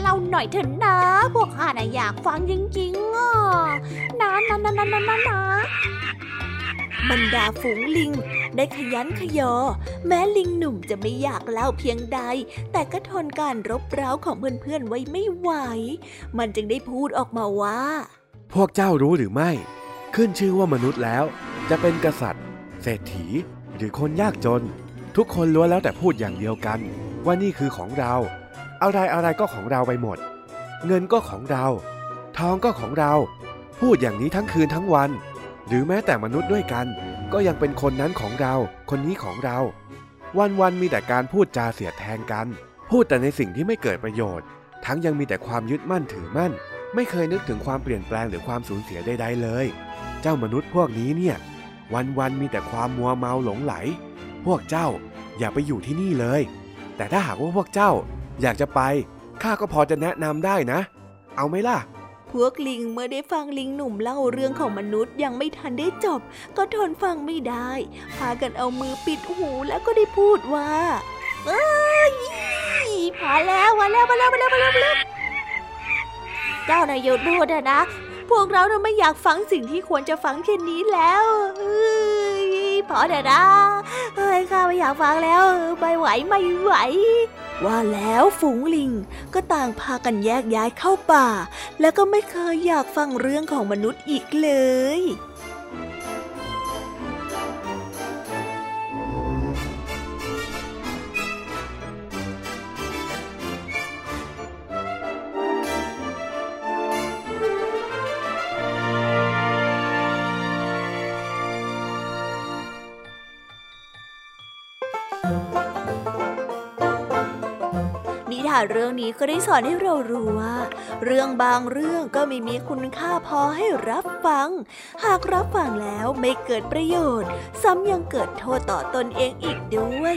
เล่าหน่อยเถอะนะ พวกข้านะอยากฟังจริงๆอะนะนะนะนะนะนะบรรดาฝูงลิงได้ขยันขยอ แม้ลิงหนุ่มจะไม่อยากเล่าเพียงใด แต่ก็ทนการรบเร้าของเพื่อนๆไว้ไม่ไหว มันจึงได้พูดออกมาว่า พวกเจ้ารู้หรือไม่ ขึ้นชื่อว่ามนุษย์แล้ว จะเป็นกษัตริย์ เศรษฐี หรือคนยากจน ทุกคนล้วนแล้วแต่พูดอย่างเดียวกัน ว่านี่คือของเรา อะไรอะไรก็ของเราไปหมด เงินก็ของเรา ทองก็ของเรา พูดอย่างนี้ทั้งคืนทั้งวัน หรือแม้แต่มนุษย์ด้วยกัน ก็ยังเป็นคนนั้นของเรา คนนี้ของเรา วันวันมีแต่การพูดจาเสียดแทงกัน พูดแต่ในสิ่งที่ไม่เกิดประโยชน์ ทั้งยังมีแต่ความยึดมั่นถือมั่น ไม่เคยนึกถึงความเปลี่ยนแปลงหรือความสูญเสียใดๆเลย เจ้ามนุษย์พวกนี้เนี่ย วันๆมีแต่ความมัวเมาหลงไหล พวกเจ้าอย่าไปอยู่ที่นี่เลย แต่ถ้าหากว่าพวกเจ้าอยากจะไปข้าก็พอจะแนะนำได้นะ เอาไหมล่ะพวกลิงเมื่อได้ฟังลิงหนุ่มเล่าเรื่องของมนุษย์ยังไม่ทันได้จบ ก็ทนฟังไม่ได้ พากันเอามือปิดหูแล้วก็ได้พูดว่า เอ้ยพอแล้วพอแล้วพอแล้วพอแล้วพอแล้ว เจ้านายโยุดพูดนะ พวกเราไม่อยากฟังสิ่งที่ควรจะฟังเช่นนี้แล้วพอเถอะนะเฮ้ยข้าไม่อยากฟังแล้วไม่ไหวไม่ไหว ว่าแล้วฝูงลิงก็ต่างพากันแยกย้ายเข้าป่า แล้วก็ไม่เคยอยากฟังเรื่องของมนุษย์อีกเลย เรื่องนี้ก็ได้สอนให้เรารู้ว่า เรื่องบางเรื่องก็ไม่มีคุณค่าพอให้รับฟัง หากรับฟังแล้วไม่เกิดประโยชน์ ซ้ำยังเกิดโทษต่อตนเองอีกด้วย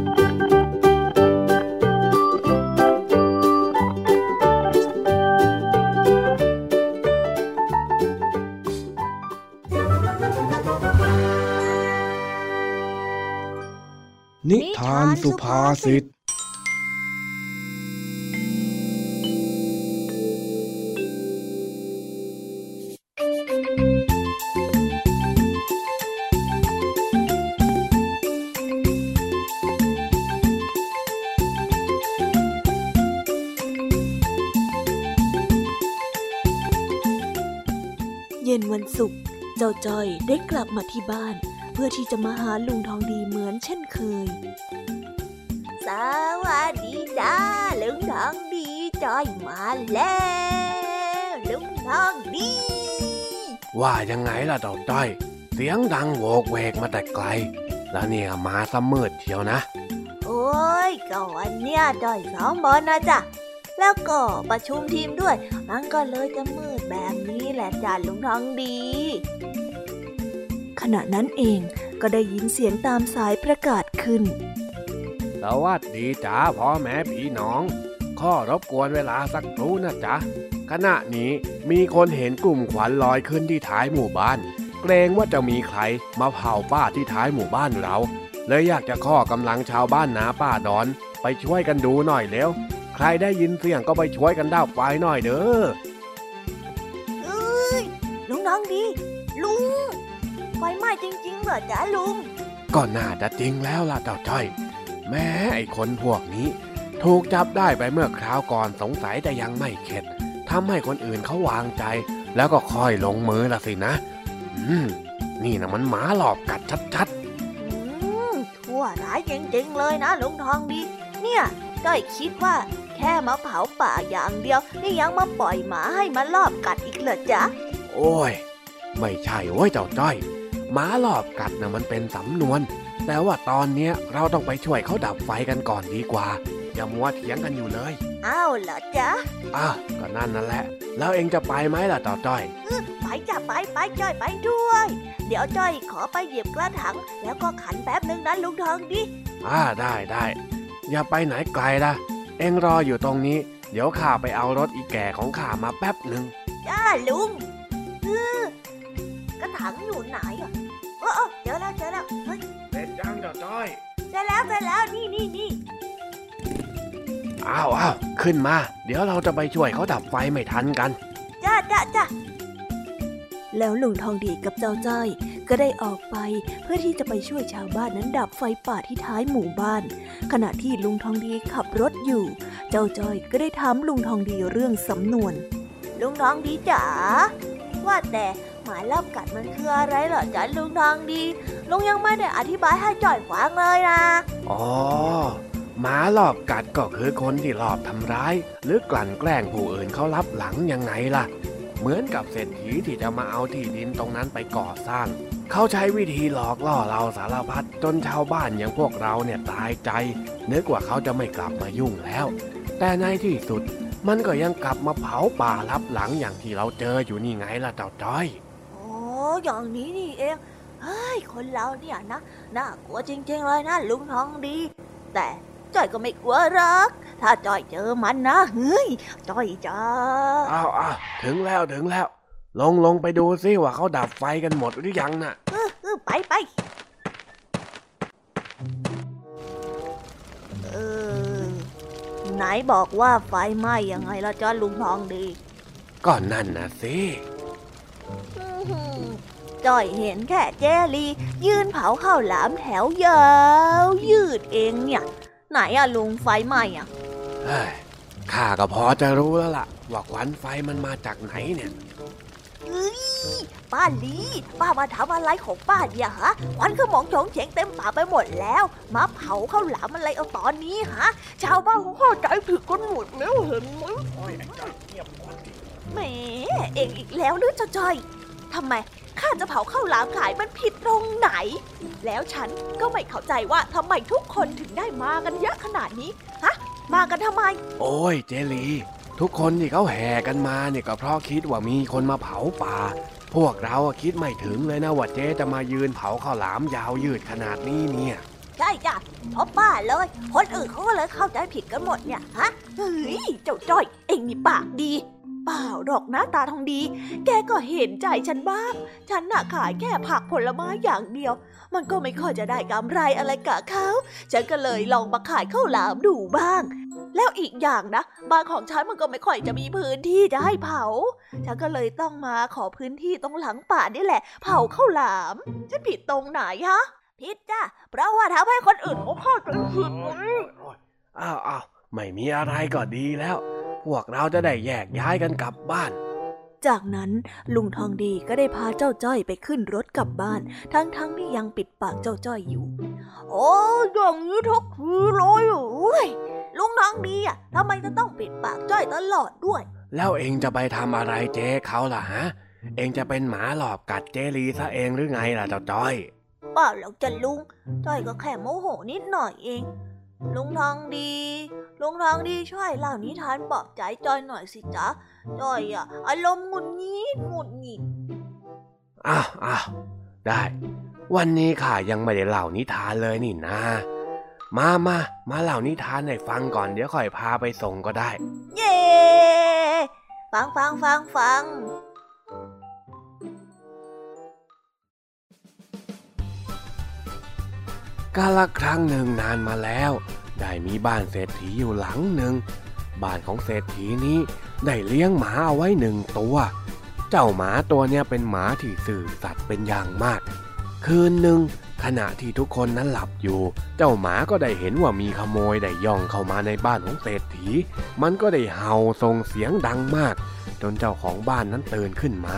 นิทานสุภาษิต เย็นวันศุกร์เจ้าจอยได้กลับมาที่บ้าน เพื่อที่จะมาหาลุงทองดีเหมือนเช่นเคย สวัสดีจ้าลุงทองดีจอยมาแล้วลุงทองดี ว่ายังไงล่ะเต่าจ้อย เสียงดังโวกเวกมาแต่ไกล แล้วเนี่ยมาซะมืดเชียวนะ โอ้ยก็วันเนี้ยจอยซ้อมบอลนะจ๊ะแล้วก็ประชุมทีมด้วย มันก็เลยจะมืดแบบนี้แหละจ้าลุงทองดี ขณะนั้นเองก็ได้ยินเสียงตามสายประกาศขึ้น สวัสดีจ้าพ่อแม่พี่น้อง ข้อรบกวนเวลาสักครู่นะจ๊ะ ขณะนี้มีคนเห็นกลุ่มควันลอยขึ้นที่ท้ายหมู่บ้าน เกรงว่าจะมีใครมาเผาป้าที่ท้ายหมู่บ้านเรา เลยอยากจะข้อกำลังชาวบ้านนาป้าดอน ไปช่วยกันดูหน่อยเร็ว ใครได้ยินเสียงก็ไปช่วยกันดับไฟหน่อยเด้อเอ้ยลุงทองดี ลุง ไฟไหม้จริงๆเหรอจ๊ะลุง ก็น่าจะจริงแล้วล่ะเจ้าจ้อย แม้ไอ้คนพวกนี้ ถูกจับได้ไปเมื่อคราวก่อนสงสัยแต่ยังไม่เข็ดทำให้คนอื่นเขาวางใจ แล้วก็ค่อยลงมือละสินะ อืม นี่นะมันหมาหลอกกัดชัดอืมชั่วร้ายจริงๆเลยนะลุงทองดี เนี่ยจ้อยคิดว่าแค่มาเผาป่าอย่างเดียว นี่ยังมาปล่อยหมาให้มาลอบกัดอีกเหรอจ๊ะๆโอ้ย ไม่ใช่โว้ยเจ้าจ้อย หมาหลอกกัดนะมันเป็นสำนวน แต่ว่าตอนเนี้ยเราต้องไปช่วยเขาดับไฟกันก่อนดีกว่า อย่ามัวเถียงกันอยู่เลย อ้าวเหรอจ๊ะอะก็นั่นนั่นแหละ แล้วเองจะไปไหมล่ะเจ้าจ้อยไปจ้ะไปไปจ้อยไปด้วย เดี๋ยวจ้อยขอไปหยิบกระถางแล้วก็ขันแป๊บนึงนะลุงทองดีอ่าได้ได้อย่าไปไหนไกลล่ะเอ็งรออยู่ตรงนี้ เดี๋ยวข้าไปเอารถอีแก่ของข้ามาแป๊บหนึ่งจ้าลุงเออกระถางอยู่ไหนอะเออเออเจอแล้วเจอแล้วเฮ้ยเด็ดจังเจ้าจ้อยเจอแล้วเจอแล้วนี่นี่นี่อ้าวอ้าวขึ้นมา เดี๋ยวเราจะไปช่วยเขาดับไฟไม่ทันกัน จ้าจ้าจ้าแล้วลุงทองดีกับเจ้าจ้อยก็ได้ออกไปเพื่อที่จะไปช่วยชาวบ้านนั้นดับไฟป่าที่ท้ายหมู่บ้าน ขณะที่ลุงทองดีขับรถอยู่ เจ้าจ้อยก็ได้ถามลุงทองดีเรื่องสำนวน ลุงทองดีจ๋าว่าแต่ห มายรอบกัดมันคืออะไรเหรอจ๊ะลุงทองดีลุงยังไม่ได้อธิบายให้จ่อยฟังเลยนะอ๋อหมาหลอบกัดก็คือคนที่หลอบทำร้าย หรือกลั่นแกล้งผู้อื่นเขารับหลังยังไงล่ะ เหมือนกับเศรษฐีที่จะมาเอาที่ดินตรงนั้นไปก่อสร้าง เขาใช้วิธีหลอกล่อเราสารพัดจนชาวบ้านอย่างพวกเราเนี่ยตายใจนึกว่าเขาจะไม่กลับมายุ่งแล้ว แต่ในที่สุดมันก็ยังกลับมาเผาป่ารับหลังอย่างที่เราเจออยู่นี่ไงล่ะเจ้าจ้อย อ้อย่างนี้นี่เอง เฮ้ย คนเราเนี่ยนะ น่ากลัวจริงๆเลยนะลุงทองดี แต่จ่อยก็ไม่กลัวหรอกถ้าจ่อยเจอมันนะ เฮ้ยจ่อยจ้าอ้าวอ้าวถึงแล้วถึงแล้ว ลงลงไปดูซิว่าเขาดับไฟกันหมดหรือยังน่ะเออเออไปไป เออ ไหนบอกว่าไฟไหม้ยังไงล่ะจ้าลุงทองดี ก็นั่นนะสิอื้อหือ จ้อยเห็นแค่เจลี ยืนเผาข้าวหลามแถวยาวยืดเองเนี่ย ไหนอะลุงไฟไหม้อะเฮ้ยข้าก็พอจะรู้แล้วล่ะ ว่าควันไฟมันมาจากไหนเนี่ยเอ้ยป้าลีป้ามาทำอะไรของป้าเนี่ยฮะควันขโมงโฉงเฉงเต็มป่ากไปหมดแล้ว มาเผาข้าวหลามอะไรเอาตอนนี้ฮะ ชาวบ้านเขาเข้าใจผิดกันหมดแล้วเห็นไหมแหมเองอีกแล้วหรือจะจอยทำไม ข้าจะเผาข้าวหลามขายมันผิดตรงไหน แล้วฉันก็ไม่เข้าใจว่าทำไมทุกคนถึงได้มากันเยอะขนาดนี้ ฮะ มากันทำไม โอ้ยเจลี ทุกคนที่เขาแห่กันมาเนี่ยก็เพราะคิดว่ามีคนมาเผาป่า พวกเราอะคิดไม่ถึงเลยนะว่าเจ๊จะมายืนเผาข้าวหลามยาวยืดขนาดนี้เนี่ยใช่จ้ะเพราะป้าเลย คนอื่นเขาก็เลยเข้าใจผิดกันหมดเนี่ย ฮะ เฮ้ย เจ้าจ้อย เอ็งนี่ปากดี เปล่าดอกหน้าตาทองดี แกก็เห็นใจฉันบ้าง ฉันน่ะขายแค่ผักผลไม้อย่างเดียว มันก็ไม่ค่อยจะได้กำไรอะไรกับเขา ฉันก็เลยลองมาขายข้าวหลามดูบ้าง แล้วอีกอย่างนะบ้านของฉันมันก็ไม่ค่อยจะมีพื้นที่จะให้เผา ฉันก็เลยต้องมาขอพื้นที่ตรงหลังป่านี่แหละ เผาข้าวหลาม ฉันผิดตรงไหนฮะ ผิดจ้ะ เพราะว่าทำให้คนอื่นเขาเข้าใจผิดอ้าวอ้าวไม่มีอะไรก็ดีแล้ว พวกเราจะได้แยกย้ายกันกลับบ้าน จากนั้นลุงทองดีก็ได้พาเจ้าจ้อยไปขึ้นรถกลับบ้าน ทั้งๆทที่ยังปิดปากเจ้าจ้อยอยู่ โอ้อย่างนี้ทุกทีเลยเหรอเว้ยลุงน้องดีอะทำไมจะต้องปิดปากจ้อยตลอดด้วย แล้วเองจะไปทำอะไรเจ๊เขาล่ะฮะ เองจะเป็นหมาหลอบกัดเจลีซะเองหรือไงล่ะเจ้าจ้อยเปล่าหรอกจ้ะลุงจ้อยก็แค่โมโหนิดหน่อยเอง ลุงทองดี ลุงทองดีช่วยเล่านิทานปลอบใจจ้อยหน่อยสิจ๊ะจ้อยอะอารมณ์หงุดหงิดหงุดหงิดอ้าวอ้าวได้ วันนี้ข้ายังไม่ได้เล่านิทานเลยนี่นะ มามามาเล่านิทานให้ฟังก่อนเดี๋ยวค่อยพาไปส่งก็ได้ เย้ฟังฟังฟังฟังกาละครั้งหนึ่งนานมาแล้ว ได้มีบ้านเศรษฐีอยู่หลังหนึ่ง บ้านของเศรษฐีนี้ได้เลี้ยงหมาเอาไว้หนึ่งตัว เจ้าหมาตัวเนี้ยเป็นหมาที่สื่อสัตย์เป็นอย่างมาก คืนหนึ่งขณะที่ทุกคนนั้นหลับอยู่ เจ้าหมาก็ได้เห็นว่ามีขโมยได้ย่องเข้ามาในบ้านของเศรษฐี มันก็ได้เห่าส่งเสียงดังมาก จนเจ้าของบ้านนั้นตื่นขึ้นมา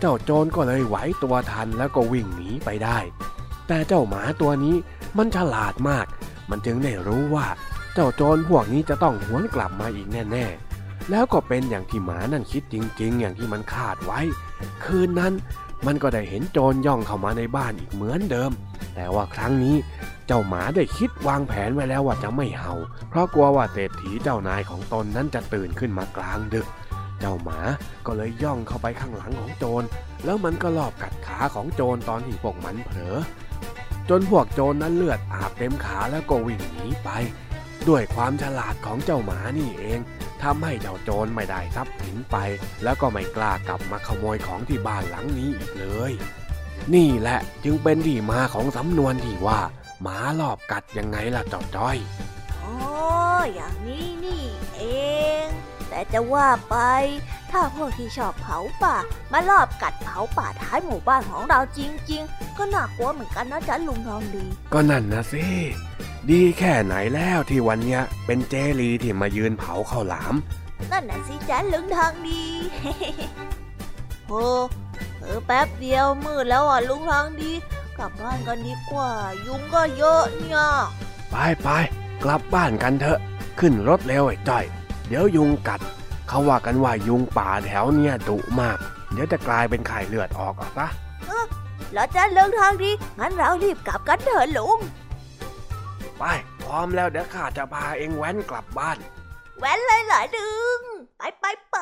เจ้าโจรก็เลยไหวตัวทันแล้วก็วิ่งหนีไปได้ แต่เจ้าหมาตัวนี้ มันฉลาดมาก มันจึงได้รู้ว่าเจ้าโจรพวกนี้จะต้องหวนกลับมาอีกแน่ๆ แล้วก็เป็นอย่างที่หมานั่นคิดจริง ๆ อย่างที่มันคาดไว้ คืนนั้นมันก็ได้เห็นโจรย่องเข้ามาในบ้านอีกเหมือนเดิม แต่ว่าครั้งนี้เจ้าหมาได้คิดวางแผนไว้แล้วว่าจะไม่เห่า เพราะกลัวว่าเศรษฐีเจ้านายของตนนั้นจะตื่นขึ้นมากลางดึก เจ้าหมาก็เลยย่องเข้าไปข้างหลังของโจร แล้วมันก็ลอบกัดขาของโจรตอนที่พวกมันเผลอ จนพวกโจรนั้นเลือดอาบเต็มขาแล้วก็วิ่งหนีไป ด้วยความฉลาดของเจ้าหมานี่เองทำให้เจ้าโจรไม่ได้ทรัพย์สินไป แล้วก็ไม่กล้ากลับมาขโมยของที่บ้านหลังนี้อีกเลย นี่แหละจึงเป็นที่มาของสำนวนที่ว่า หมาลอบกัดยังไงล่ะเจ้าจ้อยอ๋ออย่างนี้นี่เองแต่จะว่าไป ถ้าพวกที่ชอบเผาป่า มาลอบกัดเผาป่าท้ายหมู่บ้านของเราจริง ๆ ก็น่ากลัวเหมือนกันนะจ๊ะลุงทองดี ก็นั่นนะสิดีแค่ไหนแล้วที่วันเนี้ยเป็นเจลีที่มายืนเผาข้าวหลาม นั่นน่ะสิจ๊ะลุงทองดีโอ้เออแป๊บเดียวมืดแล้วอะลุงทองดี กลับบ้านกันดีกว่า ยุงก็เยอะเนี่ย ไปไปกลับบ้านกันเถอะ ขึ้นรถเร็วไอ้จ้อย เดี๋ยวยุงกัด เขาว่ากันว่ายุงป่าแถวเนี่ยดุมาก เดี๋ยวจะกลายเป็นไข่เลือดออกเอาซะแล้วจ้ะลุงทองดี งั้นเรารีบกลับกันเถอะลุง ไป พร้อมแล้วเดี๋ยวข้าจะพาเองแว้นกลับบ้าน แว้นเลยเหรอดึง ไปไปไป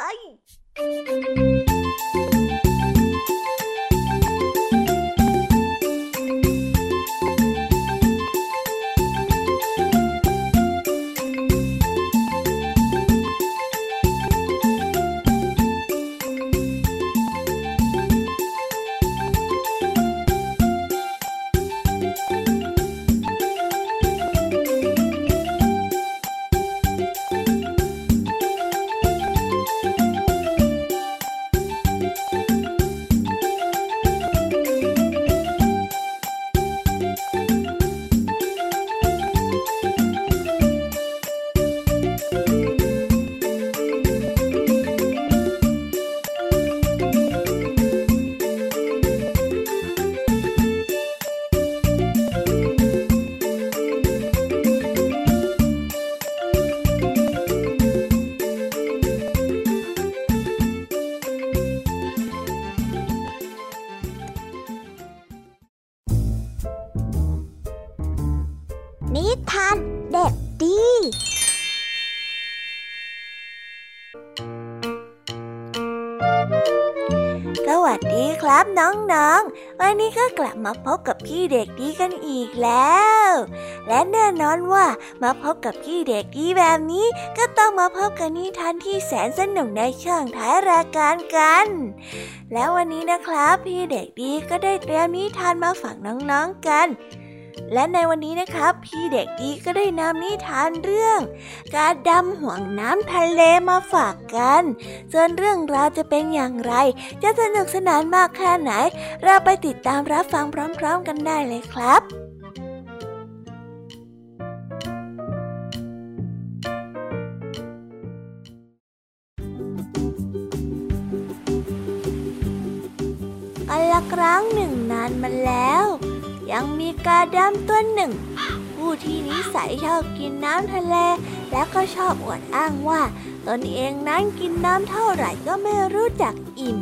น้องๆ วันนี้ก็กลับมาพบกับพี่เด็กดีกันอีกแล้ว และแน่นอนว่ามาพบกับพี่เด็กดีแบบนี้ ก็ต้องมาพบกับนิทานที่แสนสนุกในช่วงท้ายรายการกัน แล้ววันนี้นะครับ พี่เด็กดีก็ได้เตรียมนิทานมาฝากน้องๆกัน และในวันนี้นะครับ พี่เด็กดีก็ได้นำนิทานเรื่อง การดำห่วงน้ำทะเลมาฝากกัน ส่วนเรื่องราวจะเป็นอย่างไร จะสนุกสนานมากแค่ไหน เราไปติดตามรับฟังพร้อมๆกันได้เลยครับกันละครั้งหนึ่งนานมาแล้ว ยังมีกาดำตัวหนึ่ง ผู้ที่นิสัยชอบกินน้ำทะเล และก็ชอบอวดอ้างว่า ตนเองนั้นกินน้ำเท่าไหร่ก็ไม่รู้จักอิ่ม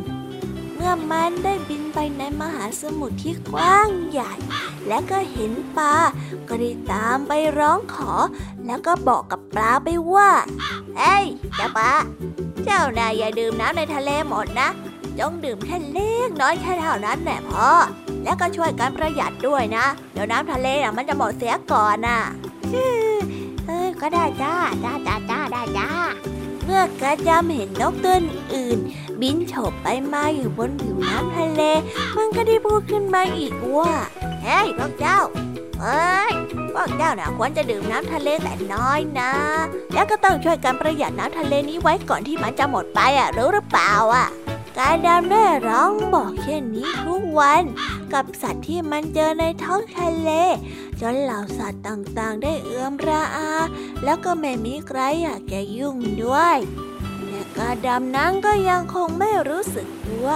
เมื่อมันได้บินไปในมหาสมุทรที่กว้างใหญ่ และก็เห็นปลาก็ได้ตามไปร้องขอ แล้วก็บอกกับปลาไปว่าเฮ้ยเจ้าปลาเจ้านายอย่าดื่มน้ำในทะเลหมดนะ จงดื่มแค่เล็กน้อยแค่เท่านั้นแหละพ่อ แล้วก็ช่วยกันประหยัดด้วยนะ เดี๋ยวน้ำทะเลน่ะมันจะหมดเสียก่อนน่ะเออก็ได้จ้าจ้าจ้าจ้าได้จ้าเมื่อกระจำเห็นนกตัวอื่น บินโฉบไปมาอยู่บนผิวน้ำทะเล มันก็ได้พูดขึ้นมาอีกว่าเฮ้ยพวกเจ้าเอ้ยพวกเจ้าน่ะควรจะดื่มน้ำทะเลแต่น้อยนะ แล้วก็ต้องช่วยกันประหยัดน้ำทะเลนี้ไว้ก่อนที่มันจะหมดไปอะรู้หรือเปล่าอะ การดำได้ร้องบอกเช่นนี้ทุกวัน กับสัตว์ที่มันเจอในท้องทะเล จนเหล่าสัตว์ต่างๆ ได้เอื้อมระอา แล้วก็ไม่มีใครอยากแกยุ่งด้วยแต่กาดำนั้นก็ยังคงไม่รู้สึกตัว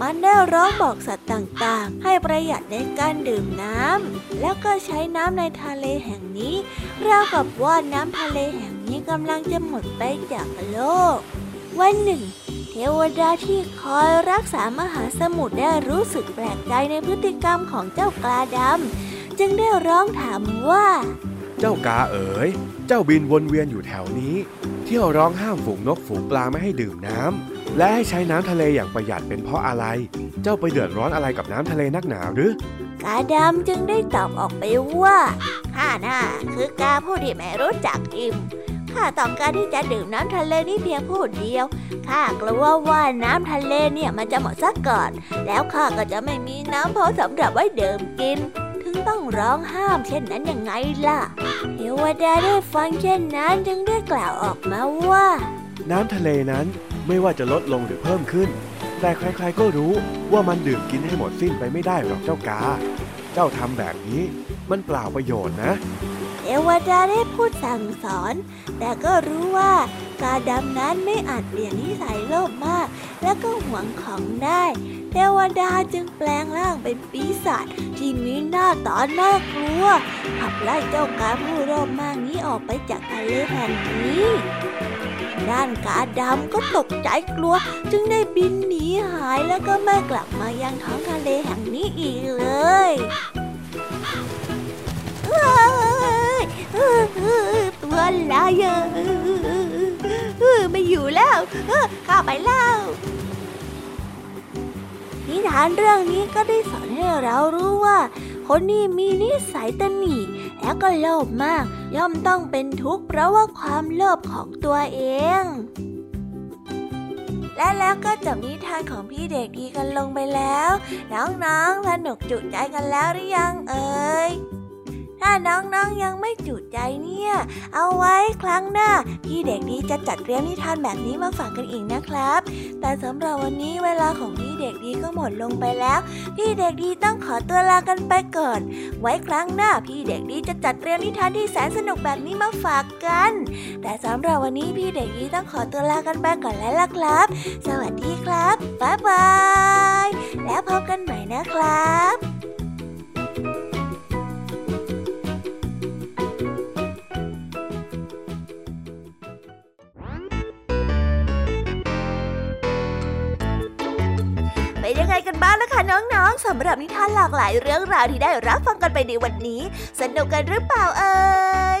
มันได้ร้องบอกสัตว์ต่างๆ ให้ประหยัดในการดื่มน้ำแล้วก็ใช้น้ำในทะเลแห่งนี้ราวกับว่าน้ำทะเลแห่งนี้กำลังจะหมดไปจากโลก วันหนึ่ง วดาที่คอยรักษามหาสมุทรได้รู้สึกแปลกใจในพฤติกรรมของเจ้ากาดำจึงได้ร้องถามว่า เจ้ากาเอ๋ย เจ้าบินวนเวียนอยู่แถวนี้ เที่ยวร้องห้ามฝูงนกฝูงปลาไม่ให้ดื่มน้ำและให้ใช้น้ำทะเลอย่างประหยัดเป็นเพราะอะไร เจ้าไปเดือดร้อนอะไรกับน้ำทะเลนักหนาหรือกาดำจึงได้ตอบออกไปว่าข้าน่าคือกาผู้ที่ไม่รู้จักอิ่ม ข้าต้องการที่จะดื่มน้ำทะเลนี่เพียงผู้เดียว ข้ากลัวว่าน้ำทะเลเนี่ยมันจะหมดซะก่อน แล้วข้าก็จะไม่มีน้ำพอสำหรับไว้ดื่มกิน ถึงต้องร้องห้ามเช่นนั้นยังไงล่ะ เทวดาได้ฟังเช่นนั้นจึงได้กล่าวออกมาว่า น้ำทะเลนั้นไม่ว่าจะลดลงหรือเพิ่มขึ้น แต่ใครๆก็รู้ว่ามันดื่มกินให้หมดสิ้นไปไม่ได้หรอกเจ้ากา เจ้าทำแบบนี้มันเปล่าประโยชน์นะ วดาได้พูดสั่งสอน แต่ก็รู้ว่าการดำนั้นไม่อาจเปลี่ยนนิสัยโลภมาก และก็หวงของได้ เทวดาจึงแปลงร่างเป็นปีศาจที่มีหน้าตาน่ากลัวขับไล่เจ้ากาผู้โลภมากนี้ออกไปจากทะเลแห่งนี้ด้านกาดำก็ตกใจกลัว จึงได้บินหนีหายแล้วก็ไม่กลับมายังท้องทะเลแห่งนี้อีกเลย ตัวลายไม่อยู่แล้วข้าไปแล้วนิทานเรื่องนี้ก็ได้สอนให้เรารู้ว่า คนที่มีนิสัยตนีแล้วก็โลภมาก ย่อมต้องเป็นทุกข์เพราะว่าความโลภของตัวเอง และแล้วก็จบนิทานของพี่เด็กดีกันลงไปแล้ว น้องๆสนุกจุใจกันแล้วหรือยังเอ่ย ถ้าน้องๆยังไม่จุใจเนี่ย เอาไว้ครั้งหน้า พี่เด็กดีจะจัดเตรียมนิทานแบบนี้มาฝากกันอีกนะครับ แต่สำหรับวันนี้เวลาของพี่เด็กดีก็หมดลงไปแล้ว พี่เด็กดีต้องขอตัวลากันไปก่อน ไว้ครั้งหน้าพี่เด็กดีจะจัดเตรียมนิทานที่แสนสนุกแบบนี้มาฝากกัน แต่สำหรับวันนี้พี่เด็กดีต้องขอตัวลากันไปก่อนแล้วล่ะครับ สวัสดีครับบ๊ายบายแล้วพบกันใหม่นะครับ เป็นยังไงกันบ้างนะคะน้องๆสำหรับนิทานหลากหลายเรื่องราวที่ได้รับฟังกันไปในวันนี้ สนุกกันหรือเปล่าเอ่ย